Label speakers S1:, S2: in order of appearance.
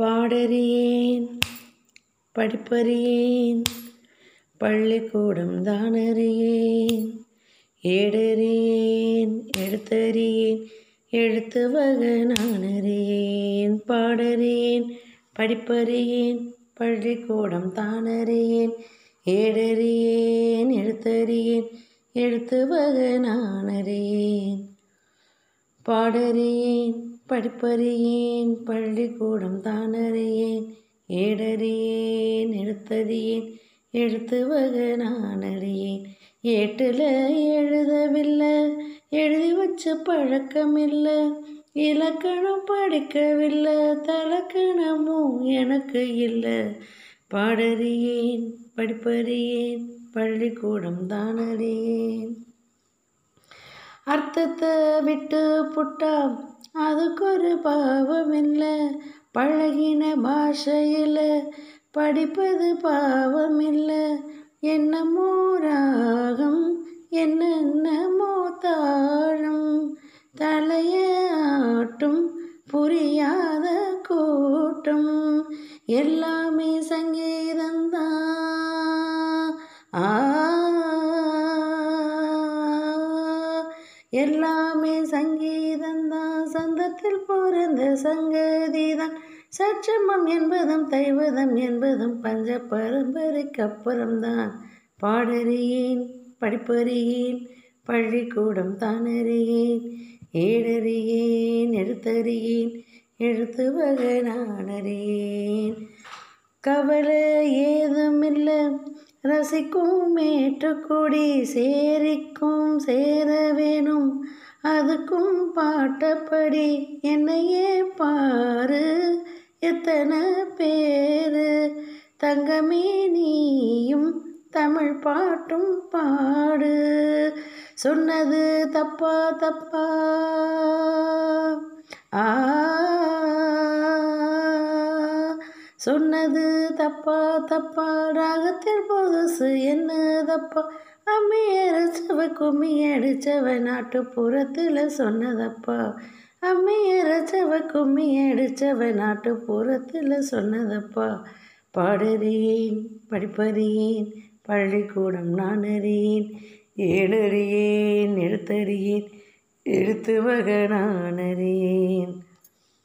S1: பாடறியேன் படிப்பறியேன் பள்ளிக்கூடம் தானறியேன் ஏடறியேன் எழுத்தறியேன் எழுத்து வகை நான் அறியேன் பாடறியேன் படிப்பறியேன் பள்ளிக்கூடம் தானறியேன் ஏடறியேன் எழுத்தறியேன் எழுத்து வகை நான் அறியேன் பாடறியேன் படிப்பறியேன் பள்ளிக்கூடம் தானறியேன் ஏடறியேன் எழுத்தறியேன் எழுத்து வகை நான் அறியேன் ஏட்டில் எழுதவில்லை எழுதி வச்ச பழக்கமில்லை இலக்கணம் படிக்கவில்லை தலக்கணமும் எனக்கு இல்லை. பாடறியேன் படிப்பறியேன் பள்ளிக்கூடம் தானறியேன். அர்த்தத்தை விட்டு புட்டாம். அதுக்கு ஒரு பாவம் இல்லை பழகின பாஷையில் படிப்பது பாவம் இல்லை என்னமோ ராகம் என்னென்னமோ தாழம் தலையாட்டும் புரியாத கூட்டம். எல்லாமே சங்கீதம்தான் எல்லாமே சங்கீதந்தான் சந்தத்தில் பிறந்த சங்கதிதான் சற்றமம் என்பதும் தைவதம் என்பதும் பஞ்ச பரம்பரைக்கப்புறம்தான் பாடறியேன் படிப்பறியேன் பள்ளிக்கூடம் தானறியேன் ஏடறியேன் எழுத்தறியேன் எழுத்து வகை நான் அறியேன் கவலை ஏதுமில்லை ரசிக்கும் மேட்டுக்குடி சேரிக்கும் சேர வேணும். அதுக்கும் பாட்டப்படி என்னையே பாரு. எத்தனை பேரு? தங்கமே நீயும் தமிழ் பாட்டும் பாடு. சொன்னது தப்பா தப்பா? ஆ சொன்னது தப்பா தப்பா ராகத்தில் புதுசு என்ன தப்பா அம்மையரசவ கும்மி அடிச்சவ நாட்டுப்புறத்தில் சொன்னதப்பா? அம்மையரசவ கும்மி அடிச்சவ நாட்டுப்புறத்தில் சொன்னதப்பா? பாடறியேன் படிப்பறியேன் பள்ளிக்கூடம் நான் அறியேன் ஏழறியேன் எழுத்தறியேன் எழுத்து நான் அறியேன்.